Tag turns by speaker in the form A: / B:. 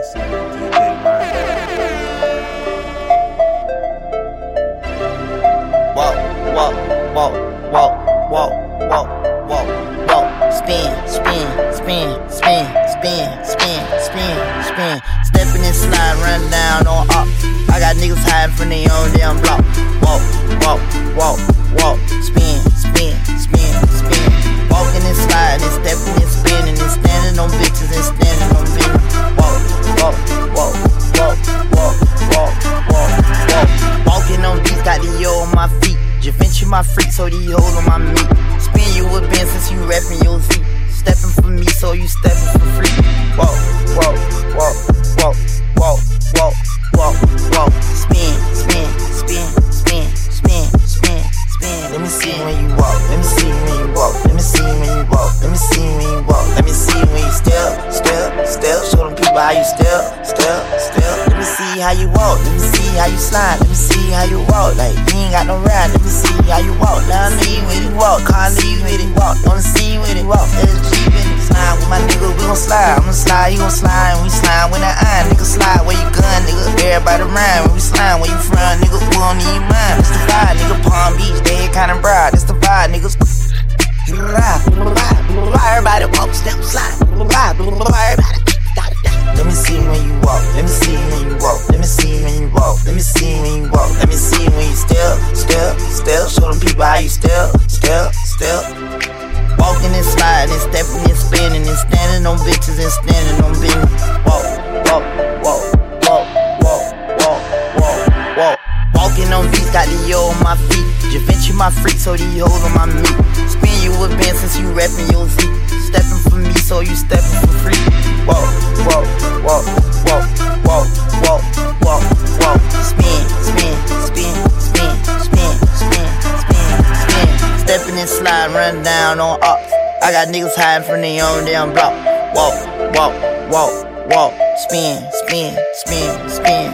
A: Walk, walk, walk, walk, walk, walk, walk, walk. Spin, spin, spin, spin, spin, spin, spin, spin. Stepping and slide, run down on up. I got niggas hiding from their own damn block. Walk, my freak, so these hoes on my meat. Spin you a bin since you reppin' your Z. Steppin' for me, so you steppin' for free. Walk, walk, walk, walk, walk, walk, walk, walk. Spin, spin, spin, spin, spin, spin, spin. Let me see when you walk. Let me see when you walk. Let me see when you walk. Let me see when you walk. Let me see when you step, step, step. Show them people how you step, step, step. Let me see how you walk. Let me see how you slide. Let me see how you walk. Like you ain't got no ride. Let me see how you walk. Now need with it. Walk. Car leave with it. Walk. On the scene with it. Walk. LG with it. Slide with my nigga. We gon' slide. I'm gon' slide. You gon' slide. And we slide with that iron. Nigga slide where you gun. Nigga. Everybody rhyme. When we slide. Where you from? Nigga. We don't need mine. It's the. Nigga. Palm Beach. Sliding and stepping and spinning and standing on bitches and standing on business. Walk, walk, walk, walk, walk, walk, walk, walk. Walking on beats, got the yo on my feet. Javinci my freak, so these hoes on my meat. Spin you a bin since you reppin' your Z. Steppin' for me, so you steppin' for free. Walk, walk, walk, walk, walk, walk, walk, walk. Spin, spin, spin, spin, spin, spin, spin, spin. Steppin' and slide, run down on up. I got niggas hiding from their own damn block. Walk, walk, walk, walk. Spin, spin, spin, spin,